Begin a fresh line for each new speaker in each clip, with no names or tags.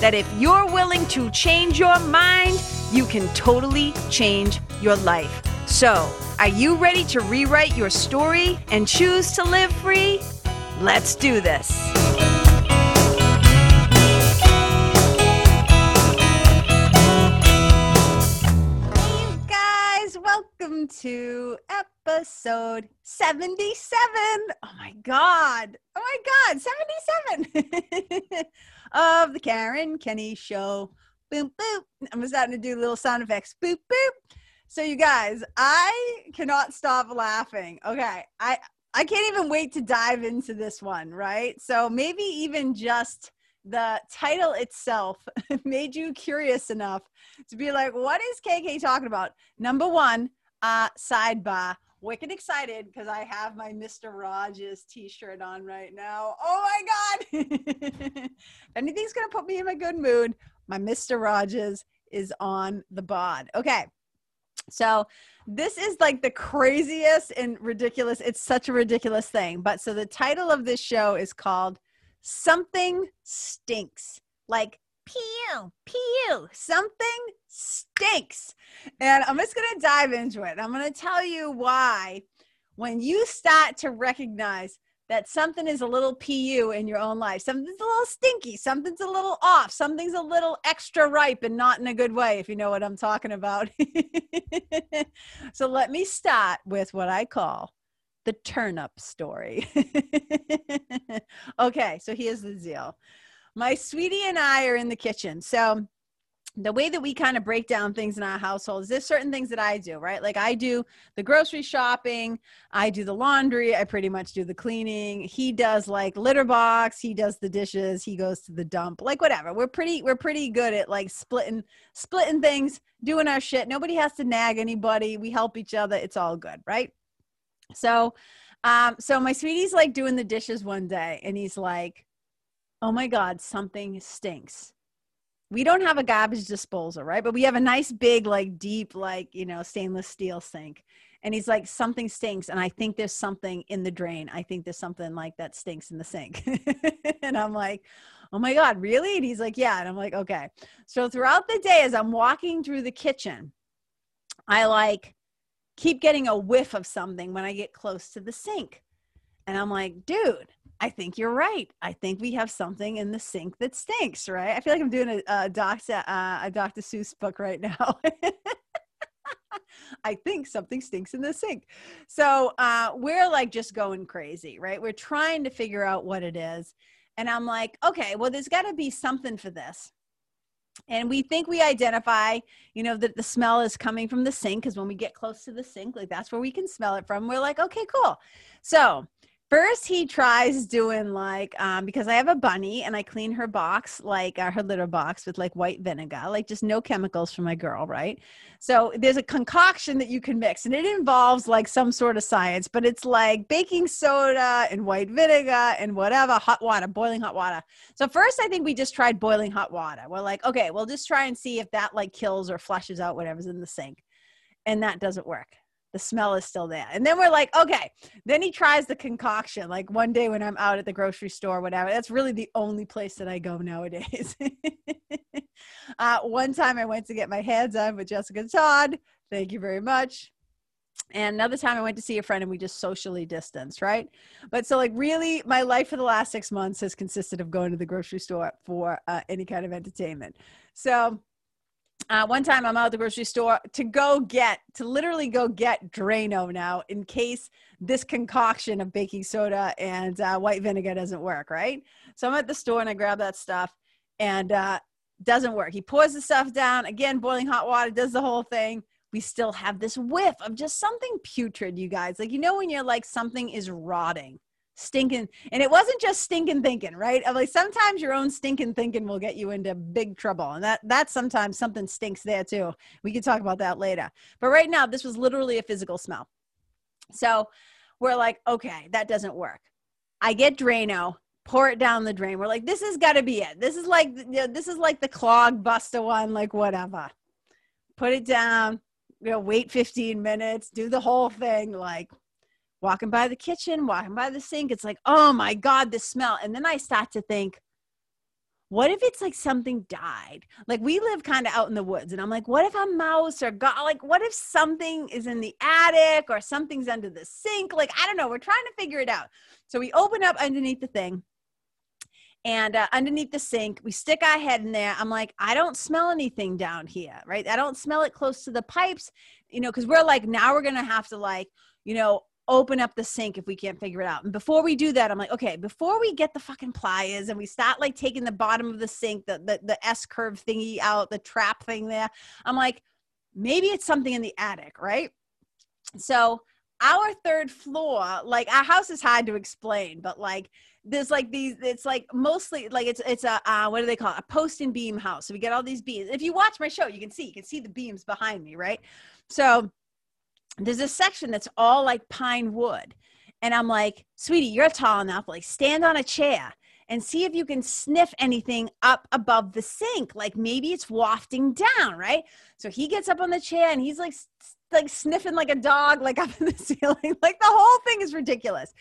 that if you're willing to change your mind, you can totally change your life. So, are you ready to rewrite your story and choose to live free? Let's do this. Hey, you guys, welcome to episode 77. Oh my God. Oh my God, 77 of the Karen Kenney Show. Boom, boop. I'm starting to do little sound effects. Boop, boop. So you guys, I cannot stop laughing. Okay. I I can't even wait to dive into this one, right? So maybe even just the title itself made you curious enough to be like, what is KK talking about? Number one, uh, sidebar. Wicked excited because I have my Mr. Rogers t-shirt on right now. Oh my God. anything's gonna put me in a good mood, my Mr. Rogers is on the bod. Okay. So this is like the craziest and ridiculous. It's such a ridiculous thing. But so the title of this show is called Something Stinks. Like pew, pew, something stinks. And I'm just going to dive into it. I'm going to tell you why when you start to recognize that something is a little pu in your own life something's a little stinky something's a little off something's a little extra ripe and not in a good way if you know what i'm talking about so let me start with what i call the turnip story okay so here's the deal my sweetie and i are in the kitchen so the way that we kind of break down things in our household is there's certain things that I do, right? Like I do the grocery shopping, I do the laundry, I pretty much do the cleaning. He does like litter box, he does the dishes, he goes to the dump, like whatever. We're pretty we're pretty good at like splitting splitting things, doing our shit. Nobody has to nag anybody. We help each other. It's all good, right? So um so my sweetie's like doing the dishes one day and he's like, "Oh my god, something stinks." we don't have a garbage disposal, right? But we have a nice big, like deep, like, you know, stainless steel sink. And he's like, something stinks. And I think there's something in the drain. I think there's something like that stinks in the sink. and I'm like, oh my God, really? And he's like, yeah. And I'm like, okay. So throughout the day, as I'm walking through the kitchen, I like keep getting a whiff of something when I get close to the sink. And I'm like, dude, I think you're right. I think we have something in the sink that stinks, right? I feel like I'm doing a, a Dr. Uh, a Dr. Seuss book right now. I think something stinks in the sink. So uh, we're like just going crazy, right? We're trying to figure out what it is. And I'm like, okay, well, there's got to be something for this. And we think we identify, you know, that the smell is coming from the sink because when we get close to the sink, like that's where we can smell it from. We're like, okay, cool. So First, he tries doing like um, because I have a bunny and I clean her box, like uh, her litter box, with like white vinegar, like just no chemicals for my girl, right? So there's a concoction that you can mix, and it involves like some sort of science, but it's like baking soda and white vinegar and whatever, hot water, boiling hot water. So first, I think we just tried boiling hot water. We're like, okay, we'll just try and see if that like kills or flushes out whatever's in the sink, and that doesn't work the smell is still there. And then we're like, okay. Then he tries the concoction. Like one day when I'm out at the grocery store, whatever. That's really the only place that I go nowadays. uh, one time I went to get my hair done with Jessica Todd. Thank you very much. And another time I went to see a friend and we just socially distanced, right? But so, like, really, my life for the last six months has consisted of going to the grocery store for uh, any kind of entertainment. So, uh, one time I'm out at the grocery store to go get, to literally go get Drano now in case this concoction of baking soda and uh, white vinegar doesn't work, right? So I'm at the store and I grab that stuff and uh, doesn't work. He pours the stuff down, again, boiling hot water, does the whole thing. We still have this whiff of just something putrid, you guys. Like, you know, when you're like, something is rotting, stinking and it wasn't just stinking thinking right? Like sometimes your own stinking thinking will get you into big trouble and that that's sometimes something stinks there too. We can talk about that later. But right now this was literally a physical smell. So we're like okay that doesn't work. I get drano pour it down the drain. We're like this has got to be it. This is like you know, this is like the clog buster one like whatever. Put it down you know wait 15 minutes do the whole thing like walking by the kitchen, walking by the sink. It's like, oh my God, the smell. And then I start to think, what if it's like something died? Like we live kind of out in the woods, and I'm like, what if a mouse or God, like, what if something is in the attic or something's under the sink? Like, I don't know. We're trying to figure it out. So we open up underneath the thing, and uh, underneath the sink, we stick our head in there. I'm like, I don't smell anything down here, right? I don't smell it close to the pipes, you know, because we're like, now we're gonna have to like, you know, open up the sink if we can't figure it out. And before we do that, I'm like, okay, before we get the fucking pliers and we start like taking the bottom of the sink, the the, the S curve thingy out, the trap thing there, I'm like, maybe it's something in the attic, right? So our third floor, like our house is hard to explain, but like there's like these it's like mostly like it's it's a uh, what do they call it a post and beam house so we get all these beams if you watch my show you can see you can see the beams behind me right so there's a section that's all like pine wood. And I'm like, sweetie, you're tall enough. Like, stand on a chair and see if you can sniff anything up above the sink. Like, maybe it's wafting down, right? So he gets up on the chair and he's like, like sniffing like a dog, like up in the ceiling. Like, the whole thing is ridiculous.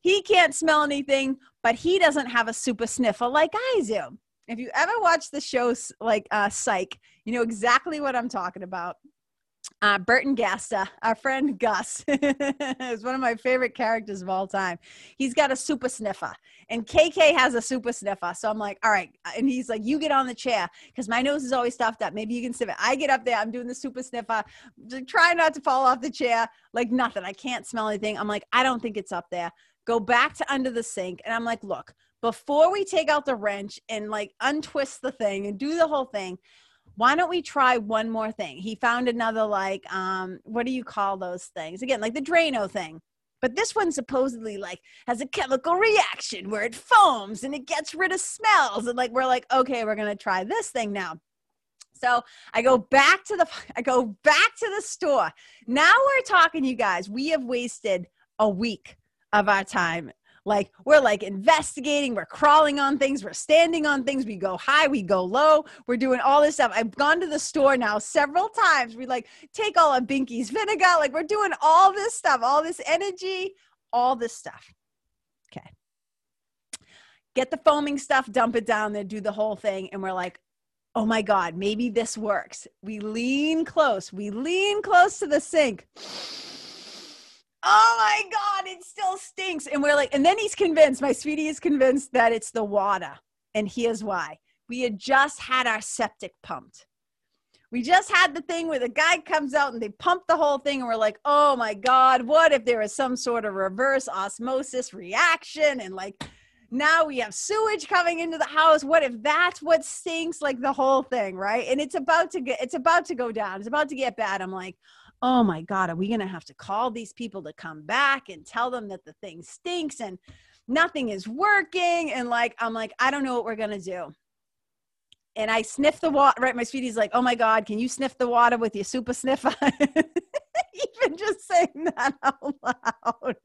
He can't smell anything, but he doesn't have a super sniffer like I do. If you ever watch the show like uh, Psych, you know exactly what I'm talking about uh, Burton Guster, our friend Gus, is one of my favorite characters of all time. He's got a super sniffer, and KK has a super sniffer. So I'm like, all right. And he's like, you get on the chair because my nose is always stuffed up. Maybe you can sniff it. I get up there. I'm doing the super sniffer. Try not to fall off the chair. Like nothing. I can't smell anything. I'm like, I don't think it's up there. Go back to under the sink. And I'm like, look, before we take out the wrench and like untwist the thing and do the whole thing, why don't we try one more thing? He found another, like, um, what do you call those things? Again, like the Drano thing. But this one supposedly like has a chemical reaction where it foams and it gets rid of smells. And like we're like, okay, we're gonna try this thing now. So I go back to the I go back to the store. Now we're talking, you guys. We have wasted a week of our time like we're like investigating, we're crawling on things, we're standing on things, we go high, we go low, we're doing all this stuff. I've gone to the store now several times. We like take all of Binky's vinegar, like we're doing all this stuff, all this energy, all this stuff. Okay. Get the foaming stuff, dump it down there, do the whole thing, and we're like, oh my God, maybe this works. We lean close, we lean close to the sink oh my god it still stinks. And we're like and then he's convinced my sweetie is convinced that it's the water. And here's why. We had just had our septic pumped. We just had the thing where the guy comes out and they pump the whole thing and we're like oh my god what if there is some sort of reverse osmosis reaction? And like now we have sewage coming into the house. What if that's what stinks? Like the whole thing right? And it's about to get it's about to go down. It's about to get bad. I'm like oh my God, are we going to have to call these people to come back and tell them that the thing stinks and nothing is working? And like, I'm like, I don't know what we're going to do. And I sniff the water, right? My sweetie's like, oh my God, can you sniff the water with your super sniffer? Even just saying that out loud.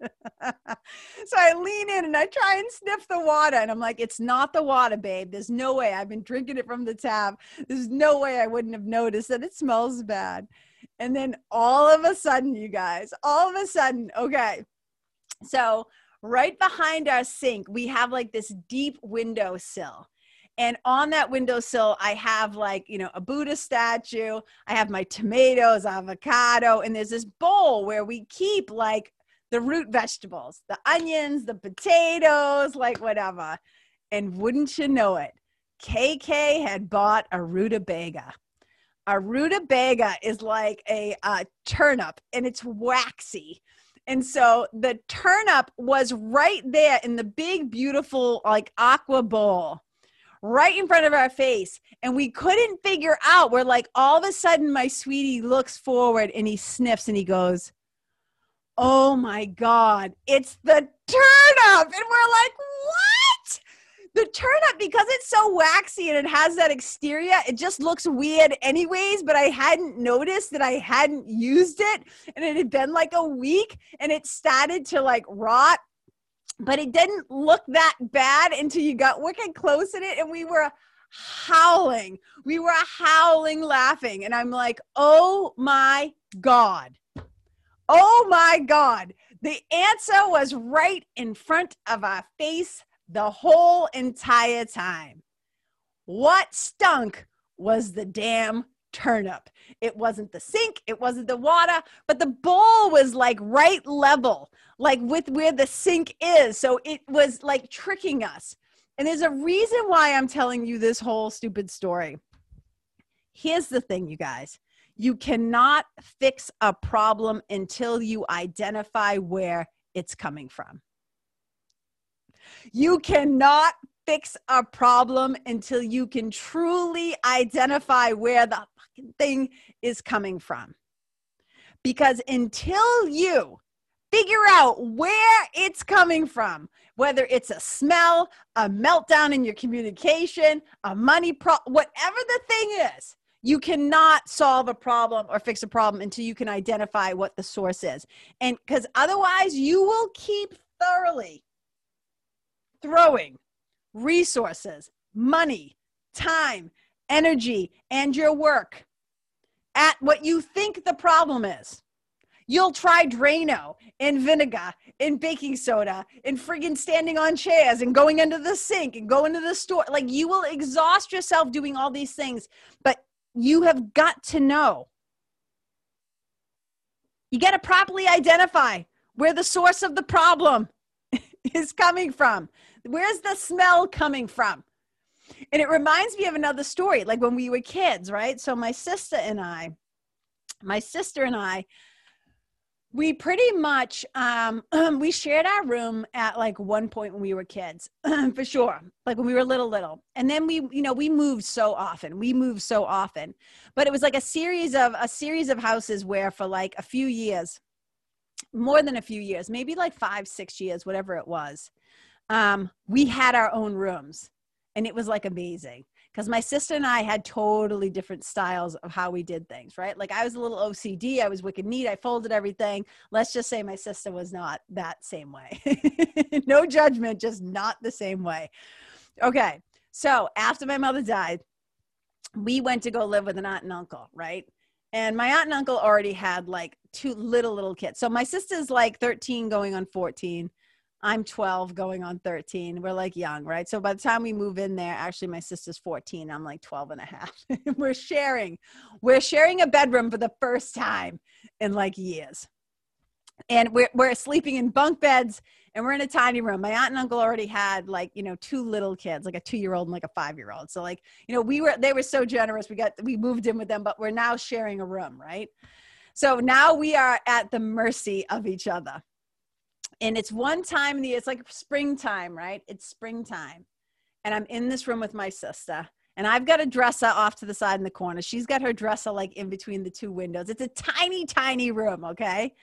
so I lean in and I try and sniff the water. And I'm like, it's not the water, babe. There's no way. I've been drinking it from the tap. There's no way I wouldn't have noticed that it smells bad. And then all of a sudden, you guys, all of a sudden, okay. So, right behind our sink, we have like this deep windowsill. And on that windowsill, I have like, you know, a Buddha statue. I have my tomatoes, avocado, and there's this bowl where we keep like the root vegetables, the onions, the potatoes, like whatever. And wouldn't you know it, KK had bought a rutabaga a rutabaga is like a uh, turnip and it's waxy. And so the turnip was right there in the big, beautiful, like aqua bowl, right in front of our face. And we couldn't figure out where, like, all of a sudden, my sweetie looks forward and he sniffs and he goes, oh my God, it's the turnip. And we're like, what? The turnip, because it's so waxy and it has that exterior, it just looks weird anyways. But I hadn't noticed that I hadn't used it. And it had been like a week and it started to like rot. But it didn't look that bad until you got wicked close in it. And we were howling. We were howling laughing. And I'm like, oh my God. Oh my God. The answer was right in front of our face the whole entire time. What stunk was the damn turnip. It wasn't the sink, it wasn't the water, but the bowl was like right level, like with where the sink is. So it was like tricking us. And there's a reason why I'm telling you this whole stupid story. Here's the thing, you guys you cannot fix a problem until you identify where it's coming from. You cannot fix a problem until you can truly identify where the fucking thing is coming from. Because until you figure out where it's coming from, whether it's a smell, a meltdown in your communication, a money problem, whatever the thing is, you cannot solve a problem or fix a problem until you can identify what the source is. And because otherwise, you will keep thoroughly throwing resources, money, time, energy, and your work at what you think the problem is. You'll try Drano and vinegar and baking soda and friggin' standing on chairs and going under the sink and going to the store. Like you will exhaust yourself doing all these things, but you have got to know. You got to properly identify where the source of the problem is coming from. Where's the smell coming from? And it reminds me of another story, like when we were kids, right? So my sister and I, my sister and I, we pretty much um, we shared our room at like one point when we were kids for sure like when we were little little. And then we you know we moved so often we moved so often. But it was like a series of a series of houses where for like a few years more than a few years maybe like five six years whatever it was um, we had our own rooms. And it was like amazing because my sister and I had totally different styles of how we did things, right? Like I was a little OCD, I was wicked neat, I folded everything. Let's just say my sister was not that same way. no judgment, just not the same way. Okay, so after my mother died, we went to go live with an aunt and uncle, right? And my aunt and uncle already had like two little, little kids. So my sister's like 13 going on 14 I'm 12 going on 13. We're like young, right? So by the time we move in there, actually my sister's 14. I'm like 12 and a half. we're sharing. We're sharing a bedroom for the first time in like years. And we're we're sleeping in bunk beds and we're in a tiny room. My aunt and uncle already had like, you know, two little kids, like a 2-year-old and like a 5-year-old. So like, you know, we were they were so generous. We got we moved in with them, but we're now sharing a room, right? So now we are at the mercy of each other and it's one time the it's like springtime, right? It's springtime. And I'm in this room with my sister. And I've got a dresser off to the side in the corner. She's got her dresser like in between the two windows. It's a tiny, tiny room, okay?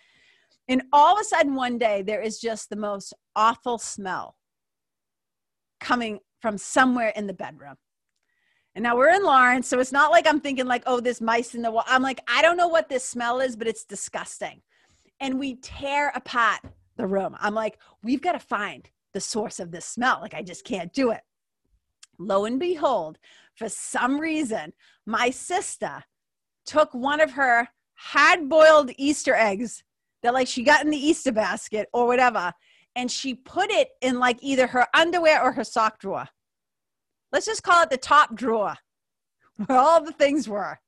And all of a sudden, one day, there is just the most awful smell coming from somewhere in the bedroom. And now we're in Lawrence, so it's not like I'm thinking like, oh, this mice in the wall. I'm like, I don't know what this smell is, but it's disgusting. And we tear apart the room. I'm like, we've got to find the source of this smell. Like, I just can't do it. Lo and behold, for some reason, my sister took one of her hard boiled Easter eggs that, like, she got in the Easter basket or whatever, and she put it in like either her underwear or her sock drawer. Let's just call it the top drawer where all the things were.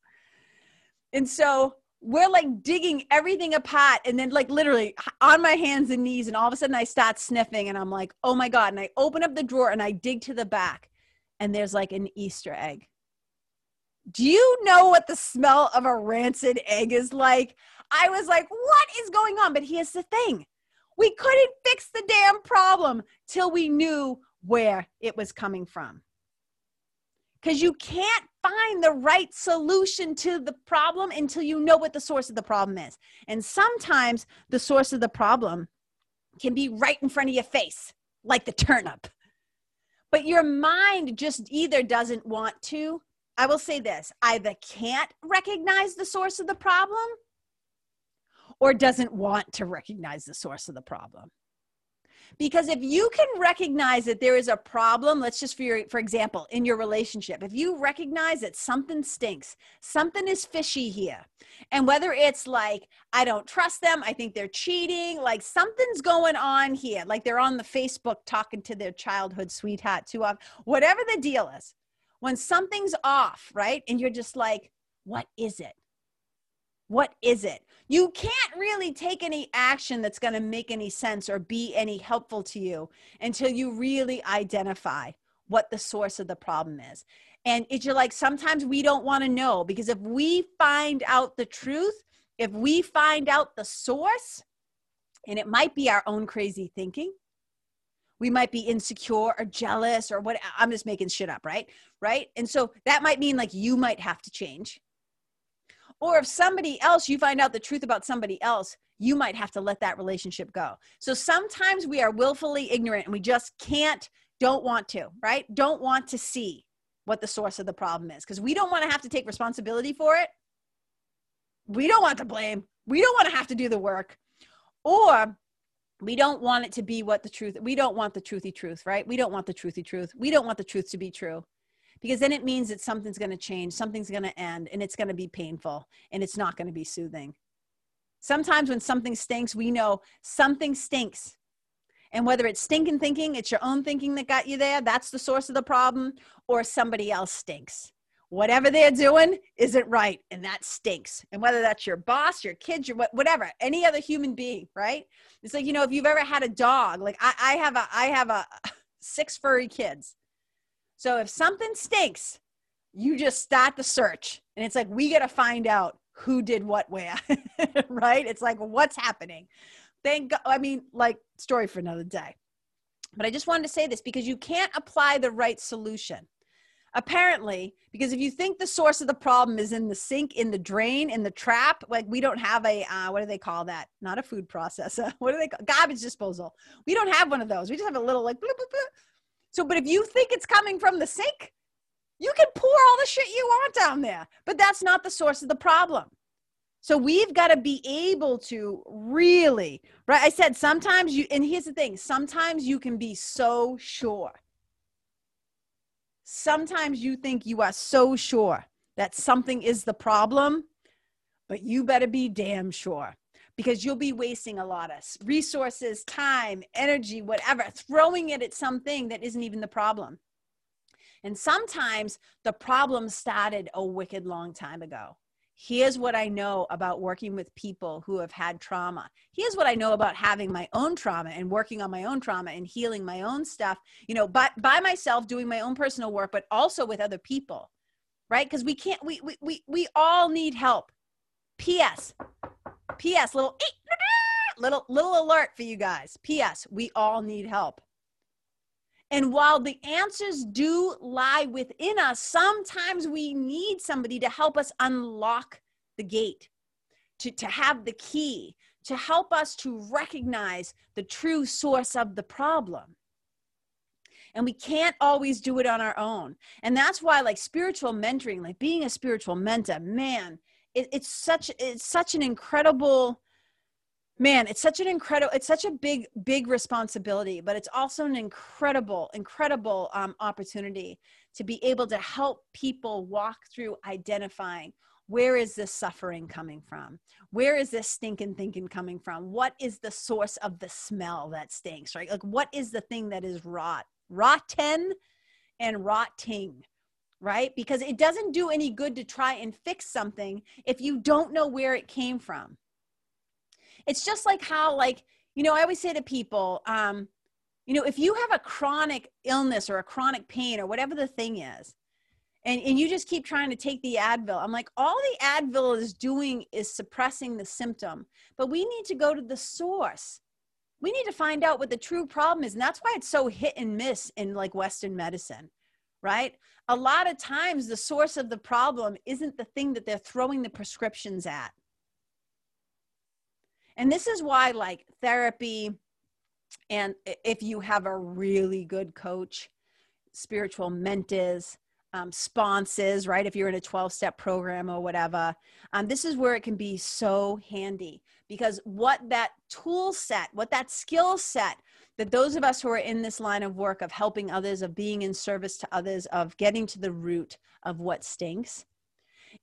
And so we're like digging everything apart and then like literally on my hands and knees and all of a sudden i start sniffing and i'm like oh my god and i open up the drawer and i dig to the back and there's like an easter egg. Do you know what the smell of a rancid egg is like? I was like what is going on? But here's the thing. We couldn't fix the damn problem till we knew where it was coming from. Because you can't find the right solution to the problem until you know what the source of the problem is. And sometimes the source of the problem can be right in front of your face, like the turnip. But your mind just either doesn't want to, I will say this either can't recognize the source of the problem or doesn't want to recognize the source of the problem. Because if you can recognize that there is a problem, let's just for your, for example, in your relationship, if you recognize that something stinks, something is fishy here, and whether it's like, I don't trust them, I think they're cheating, like something's going on here, like they're on the Facebook talking to their childhood sweetheart too often, whatever the deal is, when something's off, right? And you're just like, what is it? What is it? You can't really take any action that's going to make any sense or be any helpful to you until you really identify what the source of the problem is. And it's like sometimes we don't want to know because if we find out the truth, if we find out the source, and it might be our own crazy thinking, we might be insecure or jealous or what I'm just making shit up, right? Right? And so that might mean like you might have to change or if somebody else, you find out the truth about somebody else, you might have to let that relationship go. So sometimes we are willfully ignorant and we just can't, don't want to, right? Don't want to see what the source of the problem is because we don't want to have to take responsibility for it. We don't want to blame. We don't want to have to do the work. Or we don't want it to be what the truth, we don't want the truthy truth, right? We don't want the truthy truth. We don't want the truth to be true because then it means that something's going to change, something's going to end, and it's going to be painful and it's not going to be soothing. Sometimes when something stinks, we know something stinks. And whether it's stinking thinking, it's your own thinking that got you there, that's the source of the problem, or somebody else stinks. Whatever they're doing isn't right, and that stinks. And whether that's your boss, your kids, your whatever, any other human being, right? It's like you know, if you've ever had a dog, like I, I have a, I have a six furry kids, so if something stinks, you just start the search. And it's like, we got to find out who did what where, right? It's like, what's happening? Thank God. I mean, like, story for another day. But I just wanted to say this because you can't apply the right solution. Apparently, because if you think the source of the problem is in the sink, in the drain, in the trap, like we don't have a, uh, what do they call that? Not a food processor. What do they call garbage disposal? We don't have one of those. We just have a little like bloop, bloop, bloop, so, but if you think it's coming from the sink, you can pour all the shit you want down there, but that's not the source of the problem. So we've got to be able to really, right? I said sometimes you, and here's the thing sometimes you can be so sure. Sometimes you think you are so sure that something is the problem, but you better be damn sure because you'll be wasting a lot of resources, time, energy, whatever, throwing it at something that isn't even the problem. And sometimes the problem started a wicked long time ago. Here's what I know about working with people who have had trauma. Here's what I know about having my own trauma and working on my own trauma and healing my own stuff, you know, by, by myself doing my own personal work, but also with other people, right? Because we can't, we, we, we, we all need help. P.S. P.S. Little ah, little little alert for you guys. P.S. We all need help. And while the answers do lie within us, sometimes we need somebody to help us unlock the gate, to, to have the key, to help us to recognize the true source of the problem. And we can't always do it on our own. And that's why, like spiritual mentoring, like being a spiritual mentor, man, it, it's such it's such an incredible man it's such an incredible it's such a big big responsibility but it's also an incredible incredible um, opportunity to be able to help people walk through identifying where is this suffering coming from? Where is this stinking thinking coming from? What is the source of the smell that stinks right? Like what is the thing that is rot rotten and rotting right? Because it doesn't do any good to try and fix something if you don't know where it came from. It's just like how, like, you know, I always say to people, um, you know, if you have a chronic illness or a chronic pain or whatever the thing is, and, and you just keep trying to take the Advil, I'm like, all the Advil is doing is suppressing the symptom, but we need to go to the source. We need to find out what the true problem is. And that's why it's so hit and miss in like Western medicine right? A lot of times, the source of the problem isn't the thing that they're throwing the prescriptions at. And this is why, like therapy, and if you have a really good coach, spiritual mentors, um, sponsors, right? If you're in a 12 step program or whatever, um, this is where it can be so handy because what that tool set, what that skill set that those of us who are in this line of work of helping others, of being in service to others, of getting to the root of what stinks,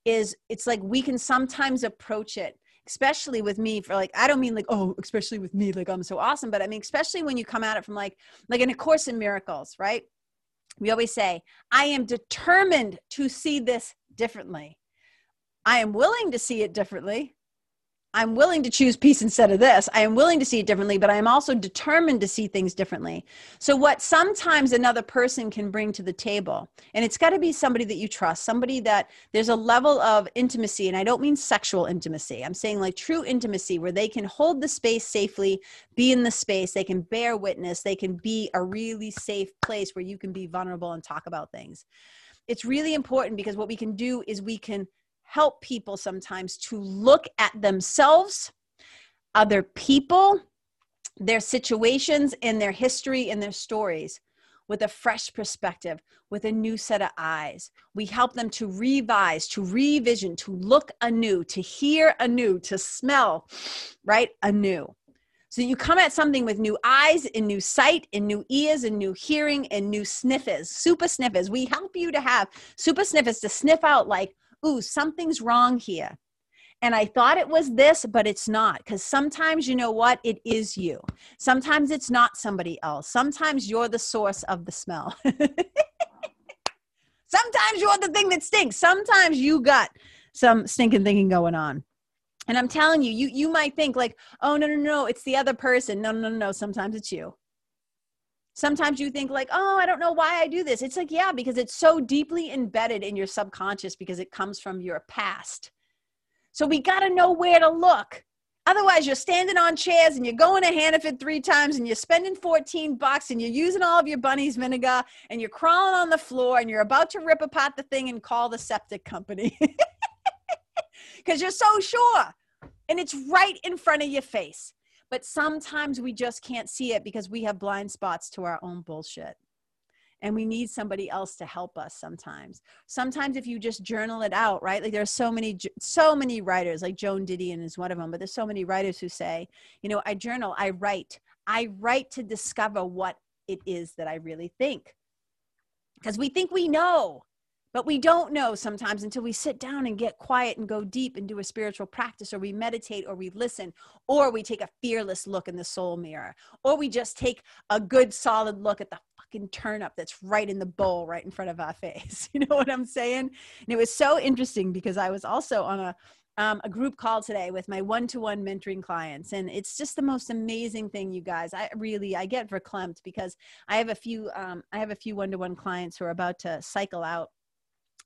is it's like we can sometimes approach it especially with me for like i don't mean like oh especially with me like i'm so awesome but i mean especially when you come at it from like like in a course in miracles right we always say, I am determined to see this differently. I am willing to see it differently. I'm willing to choose peace instead of this. I am willing to see it differently, but I am also determined to see things differently. So, what sometimes another person can bring to the table, and it's got to be somebody that you trust, somebody that there's a level of intimacy, and I don't mean sexual intimacy. I'm saying like true intimacy where they can hold the space safely, be in the space, they can bear witness, they can be a really safe place where you can be vulnerable and talk about things. It's really important because what we can do is we can help people sometimes to look at themselves, other people, their situations, and their history and their stories with a fresh perspective, with a new set of eyes. We help them to revise, to revision, to look anew, to hear anew, to smell, right, anew. So you come at something with new eyes and new sight and new ears and new hearing and new sniffers, super sniffers. We help you to have super sniffers to sniff out like, ooh, something's wrong here. And I thought it was this, but it's not. Because sometimes, you know what? It is you. Sometimes it's not somebody else. Sometimes you're the source of the smell. Sometimes you're the thing that stinks. Sometimes you got some stinking thinking going on. And I'm telling you, you you might think like, oh no, no, no, it's the other person. No, no, no, no. Sometimes it's you sometimes you think like oh i don't know why i do this. It's like yeah because it's so deeply embedded in your subconscious because it comes from your past. So we got to know where to look. Otherwise you're standing on chairs and you're going to hannaford three times and you're spending 14 bucks and you're using all of your bunny's vinegar and you're crawling on the floor and you're about to rip apart the thing and call the septic company. Because you're so sure. And it's right in front of your face but sometimes we just can't see it because we have blind spots to our own bullshit. And we need somebody else to help us sometimes. Sometimes if you just journal it out, right? Like there's so many, so many writers, like Joan Didion is one of them, but there's so many writers who say, you know, I journal, I write, I write to discover what it is that I really think. Because we think we know, but we don't know sometimes until we sit down and get quiet and go deep and do a spiritual practice, or we meditate, or we listen, or we take a fearless look in the soul mirror, or we just take a good solid look at the fucking turnip that's right in the bowl right in front of our face. You know what I'm saying? And it was so interesting because I was also on a um, a group call today with my one-to-one mentoring clients and it's just the most amazing thing you guys i really i get verklempt because i have a few um, i have a few one-to-one clients who are about to cycle out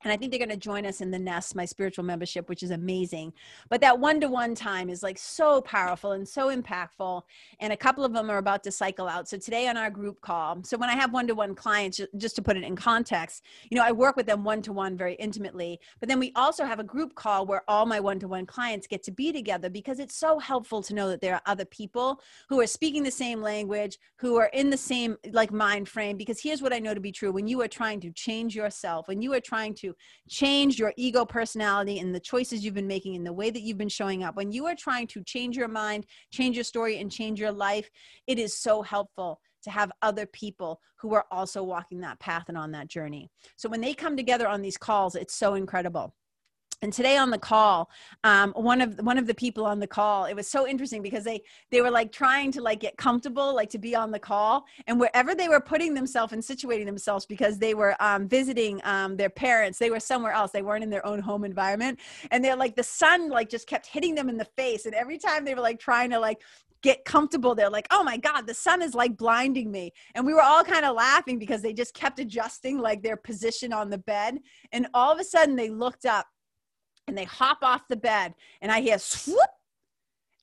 and I think they're going to join us in the Nest, my spiritual membership, which is amazing. But that one to one time is like so powerful and so impactful. And a couple of them are about to cycle out. So today on our group call, so when I have one to one clients, just to put it in context, you know, I work with them one to one very intimately. But then we also have a group call where all my one to one clients get to be together because it's so helpful to know that there are other people who are speaking the same language, who are in the same like mind frame. Because here's what I know to be true when you are trying to change yourself, when you are trying to change your ego personality and the choices you've been making and the way that you've been showing up. When you are trying to change your mind, change your story, and change your life, it is so helpful to have other people who are also walking that path and on that journey. So when they come together on these calls, it's so incredible and today on the call um, one of one of the people on the call it was so interesting because they they were like trying to like get comfortable like to be on the call. And wherever they were putting themselves and situating themselves because they were um, visiting um, their parents they were somewhere else. They weren't in their own home environment. And they're like the sun like just kept hitting them in the face. And every time they were like trying to like get comfortable they're like oh my god the sun is like blinding me. And we were all kind of laughing because they just kept adjusting like their position on the bed. And all of a sudden they looked up and they hop off the bed and I hear swoop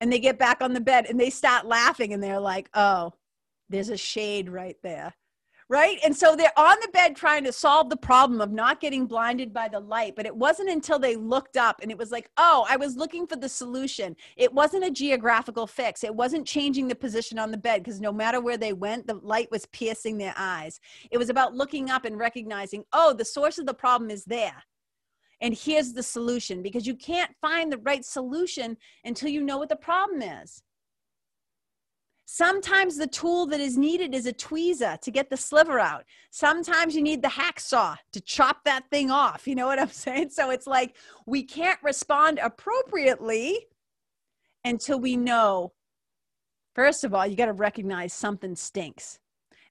and they get back on the bed and they start laughing and they're like, oh, there's a shade right there. right? And so they're on the bed trying to solve the problem of not getting blinded by the light. But it wasn't until they looked up and it was like, oh, I was looking for the solution. It wasn't a geographical fix. It wasn't changing the position on the bed because no matter where they went, the light was piercing their eyes. It was about looking up and recognizing, oh, the source of the problem is there. And here's the solution because you can't find the right solution until you know what the problem is. Sometimes the tool that is needed is a tweezer to get the sliver out. Sometimes you need the hacksaw to chop that thing off. You know what I'm saying? So it's like we can't respond appropriately until we know. First of all, you got to recognize something stinks.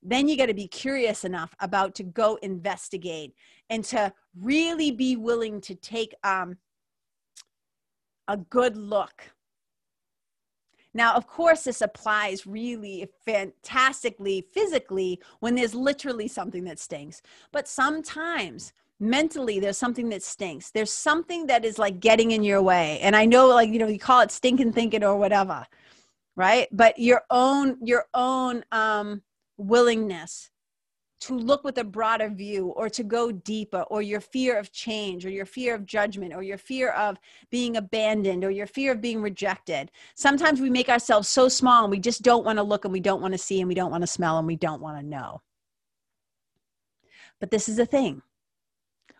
Then you got to be curious enough about to go investigate and to really be willing to take um, a good look now, of course, this applies really fantastically physically when there's literally something that stinks. But sometimes mentally there's something that stinks. There's something that is like getting in your way. And I know like, you know, you call it stinking thinking or whatever, right? But your own your own um willingness to look with a broader view or to go deeper or your fear of change or your fear of judgment or your fear of being abandoned or your fear of being rejected. Sometimes we make ourselves so small and we just don't want to look and we don't want to see and we don't want to smell and we don't want to know. But this is the thing.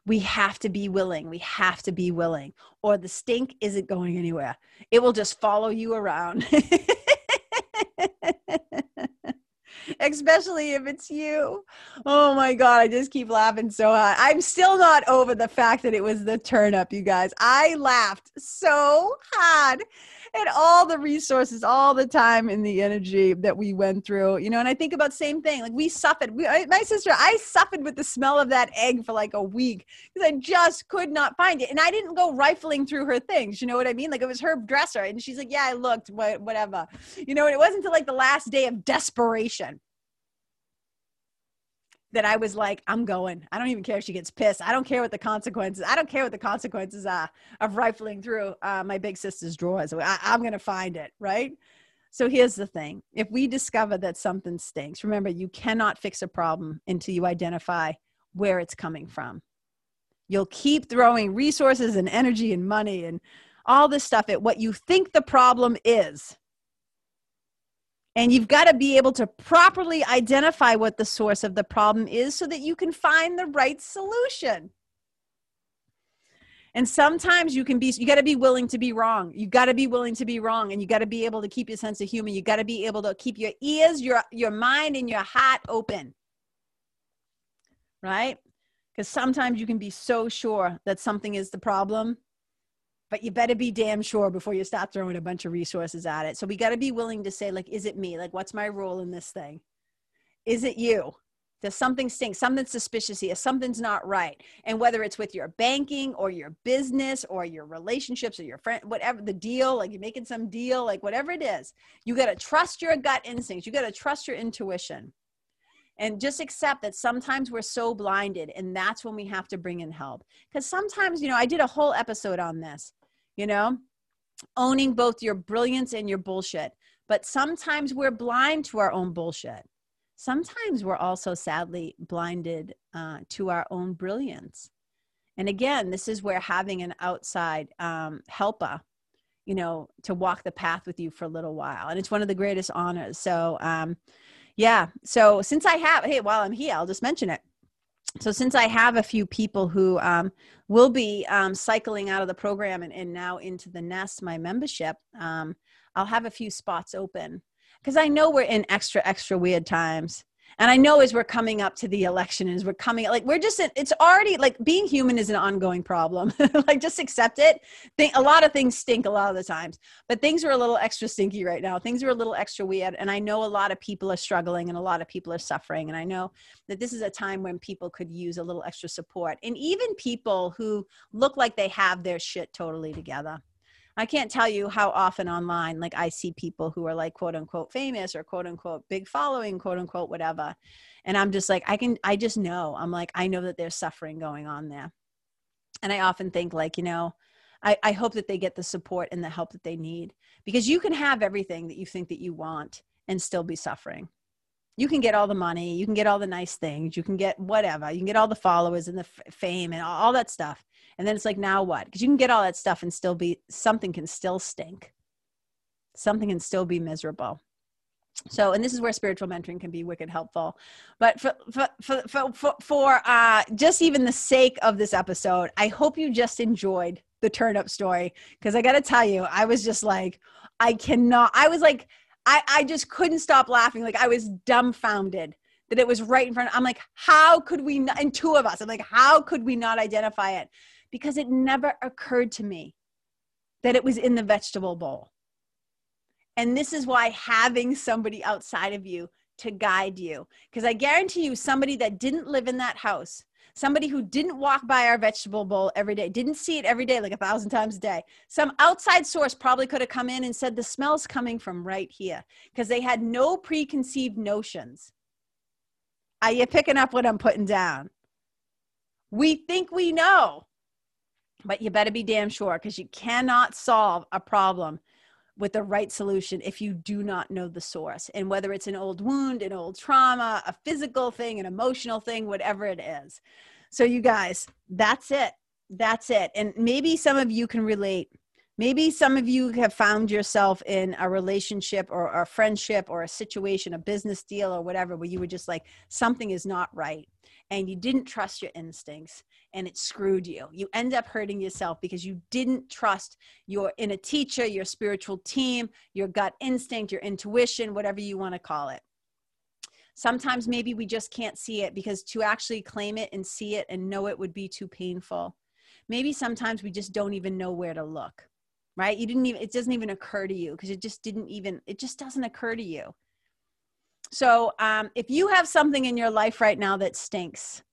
We have to be willing. We have to be willing, or the stink isn't going anywhere. It will just follow you around. especially if it's you. Oh my God, I just keep laughing so hard. I'm still not over the fact that it was the turnip, you guys. I laughed so hard and all the resources, all the time and the energy that we went through, you know. And I think about same thing. Like we suffered. We, my sister, I suffered with the smell of that egg for like a week because I just could not find it. And I didn't go rifling through her things. You know what I mean? Like it was her dresser, and she's like, "Yeah, I looked, whatever." You know. And it wasn't until like the last day of desperation that I was like, I'm going. I don't even care if she gets pissed. I don't care what the consequences. I don't care what the consequences are of rifling through uh, my big sister's drawers. I, I'm going to find it, right? So here's the thing: if we discover that something stinks, remember you cannot fix a problem until you identify where it's coming from. You'll keep throwing resources and energy and money and all this stuff at what you think the problem is and you've got to be able to properly identify what the source of the problem is so that you can find the right solution. And sometimes you can be, you got to be willing to be wrong. You got to be willing to be wrong. And you got to be able to keep your sense of humor. You got to be able to keep your ears, your, your mind, and your heart open. Right? Because sometimes you can be so sure that something is the problem but you better be damn sure before you start throwing a bunch of resources at it. So we got to be willing to say, like, is it me? Like, what's my role in this thing? Is it you? Does something stink? Something's suspicious here. Something's not right. And whether it's with your banking or your business or your relationships or your friend, whatever the deal, like you're making some deal, like whatever it is, you got to trust your gut instincts. You got to trust your intuition and just accept that sometimes we're so blinded and that's when we have to bring in help. Because sometimes you know i did a whole episode on this you know owning both your brilliance and your bullshit. But sometimes we're blind to our own bullshit. Sometimes we're also sadly blinded uh, to our own brilliance. And again this is where having an outside um, helper you know to walk the path with you for a little while. And it's one of the greatest honors. So um, yeah. So since I have, hey, while I'm here, I'll just mention it. So since I have a few people who um, will be um, cycling out of the program and, and, now into the nest, my membership, um, I'll have a few spots open because I know we're in extra, extra weird times and i know as we're coming up to the election as we're coming like we're just it's already like being human is an ongoing problem. Like just accept it. Think a lot of things stink a lot of the times but things are a little extra stinky right now. Things are a little extra weird and i know a lot of people are struggling and a lot of people are suffering and i know that this is a time when people could use a little extra support and even people who look like they have their shit totally together I can't tell you how often online, like I see people who are like quote unquote famous or quote unquote big following, quote unquote whatever. And I'm just like, I can, I just know, I'm like, I know that there's suffering going on there. And I often think, like, you know, I, I hope that they get the support and the help that they need because you can have everything that you think that you want and still be suffering. you can get all the money, you can get all the nice things, you can get whatever, you can get all the followers and the f- fame and all, all that stuff. And then it's like, now what? Because you can get all that stuff and still be something can still stink. Something can still be miserable. So, and this is where spiritual mentoring can be wicked helpful. But for for for for, for, uh, just even the sake of this episode, I hope you just enjoyed the turnip story because I got to tell you, I was just like, I cannot. I was like I, I just couldn't stop laughing. Like I was dumbfounded that it was right in front. Of, I'm like, how could we not, and two of us, I'm like, how could we not identify it? Because it never occurred to me that it was in the vegetable bowl. And this is why having somebody outside of you to guide you, because I guarantee you, somebody that didn't live in that house somebody who didn't walk by our vegetable bowl every day, didn't see it every day, like a thousand times a day. Some outside source probably could have come in and said, the smell's coming from right here because they had no preconceived notions. Are you picking up what I'm putting down? We think we know, but you better be damn sure because you cannot solve a problem with the right solution if you do not know the source. And whether it's an old wound, an old trauma, a physical thing, an emotional thing, whatever it is. So, you guys, that's it. That's it. And maybe some of you can relate. Maybe some of you have found yourself in a relationship or a friendship or a situation, a business deal or whatever, where you were just like, something is not right and you didn't trust your instincts and it screwed you. You end up hurting yourself because you didn't trust your inner teacher, your spiritual team, your gut instinct, your intuition, whatever you want to call it. Sometimes maybe we just can't see it because to actually claim it and see it and know it would be too painful. Maybe sometimes we just don't even know where to look, right? You didn't even, it doesn't even occur to you because it just didn't even, it just doesn't occur to you. So um, if you have something in your life right now that stinks,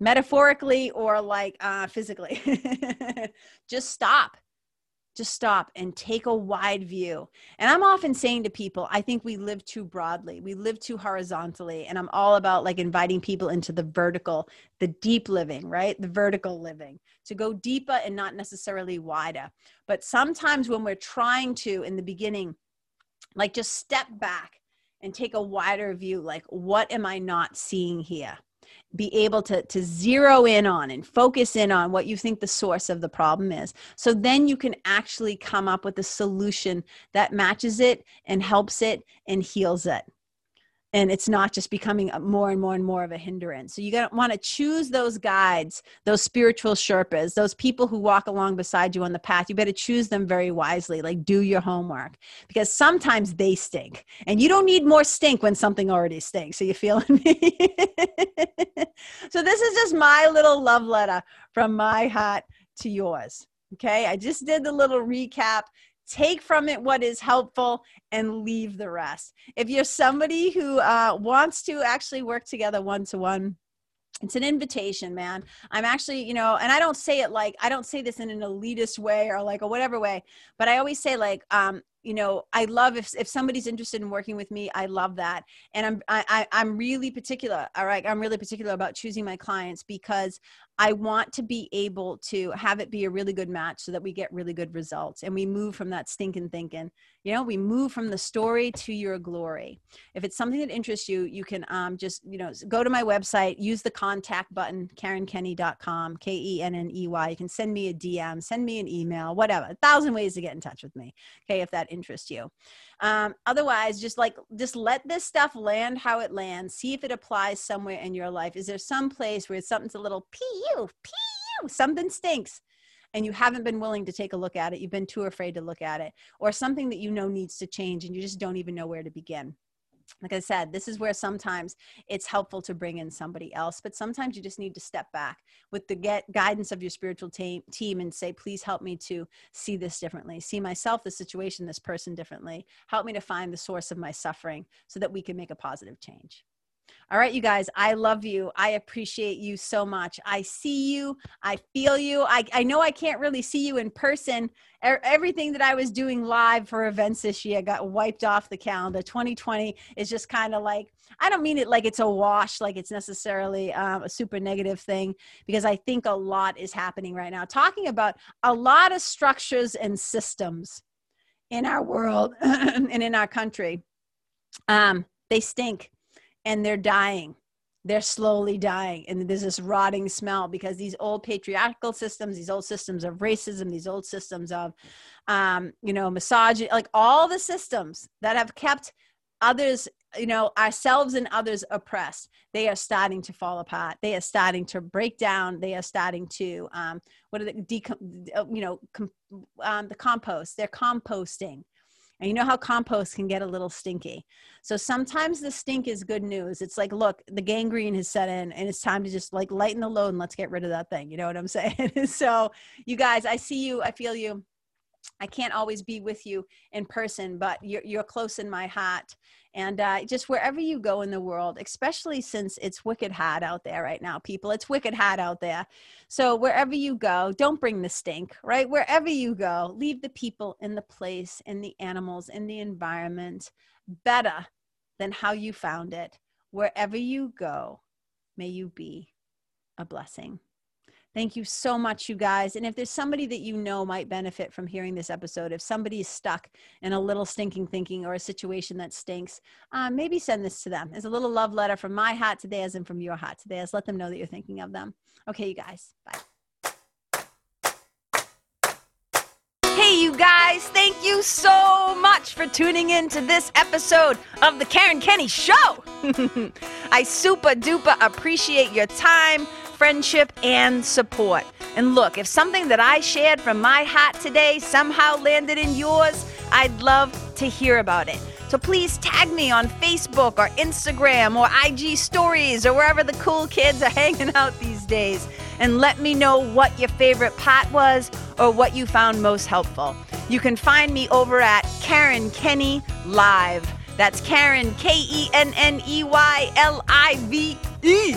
metaphorically or like uh, physically, just stop. Just stop and take a wide view. And I'm often saying to people, I think we live too broadly. We live too horizontally. And I'm all about like inviting people into the vertical, the deep living, right? The vertical living to go deeper and not necessarily wider. But sometimes when we're trying to, in the beginning, like just step back and take a wider view like what am i not seeing here? Be able to to zero in on and focus in on what you think the source of the problem is. So then you can actually come up with a solution that matches it and helps it and heals it and it's not just becoming more and more and more of a hindrance. So you got to want to choose those guides, those spiritual sherpas, those people who walk along beside you on the path. You better choose them very wisely. Like do your homework because sometimes they stink, and you don't need more stink when something already stinks. So you feeling me? so this is just my little love letter from my heart to yours. Okay, I just did the little recap take from it what is helpful and leave the rest. If you're somebody who uh, wants to actually work together one to one, it's an invitation, man. I'm actually, you know, and I don't say it like I don't say this in an elitist way or like a whatever way, but I always say like, um, you know i love if, if somebody's interested in working with me i love that and i'm I, i'm really particular all right i'm really particular about choosing my clients because i want to be able to have it be a really good match so that we get really good results and we move from that stinking thinking you know we move from the story to your glory if it's something that interests you you can um, just you know go to my website use the contact button karenkenney.com, k-e-n-n-e-y you can send me a dm send me an email whatever a thousand ways to get in touch with me okay if that interests you. Um, otherwise, just like just let this stuff land how it lands. See if it applies somewhere in your life. Is there some place where something's a little something stinks? and you haven't been willing to take a look at it, you've been too afraid to look at it, or something that you know needs to change and you just don't even know where to begin like I said, this is where sometimes it's helpful to bring in somebody else, but sometimes you just need to step back with the get guidance of your spiritual team, team and say, please help me to see this differently, see myself, the situation, this person differently. Help me to find the source of my suffering so that we can make a positive change. All right, you guys, I love you. I appreciate you so much. I see you. I feel you. I, I know I can't really see you in person. Everything that I was doing live for events this year got wiped off the calendar. 2020 is just kind of like, I don't mean it like it's a wash, like it's necessarily um, a super negative thing, because I think a lot is happening right now. Talking about a lot of structures and systems in our world and in our country, um, they stink and they're dying. They're slowly dying. And there's this rotting smell because these old patriarchal systems these old systems of racism these old systems of um, you know misogyny like all the systems that have kept others you know ourselves and others oppressed they are starting to fall apart. They are starting to break down. They are starting to um, what are the you know com- um, the compost. They're composting and you know how compost can get a little stinky. So sometimes the stink is good news. It's like, look, the gangrene has set in and it's time to just like lighten the load and let's get rid of that thing. You know what I'm saying? so, you guys, I see you, I feel you. I can't always be with you in person, but you're, you're close in my heart. And uh, just wherever you go in the world, especially since it's wicked hot out there right now, people, it's wicked hot out there. So wherever you go, don't bring the stink, right? Wherever you go, leave the people in the place, in the animals, in the environment better than how you found it. Wherever you go, may you be a blessing. Thank you so much, you guys. And if there's somebody that you know might benefit from hearing this episode, if somebody is stuck in a little stinking thinking or a situation that stinks, um, maybe send this to them as a little love letter from my heart today, as in from your heart today, as let them know that you're thinking of them. Okay, you guys. Bye. Hey, you guys, thank you so much for tuning in to this episode of The Karen Kenney Show. I super duper appreciate your time friendship, and support. And look, if something that I shared from my heart today somehow landed in yours, I'd love to hear about it. So please tag me on Facebook or Instagram or IG stories or wherever the cool kids are hanging out these days and let me know what your favorite part was or what you found most helpful. You can find me over at Karen Kenney Live. That's Karen, K E N N E Y L I V E.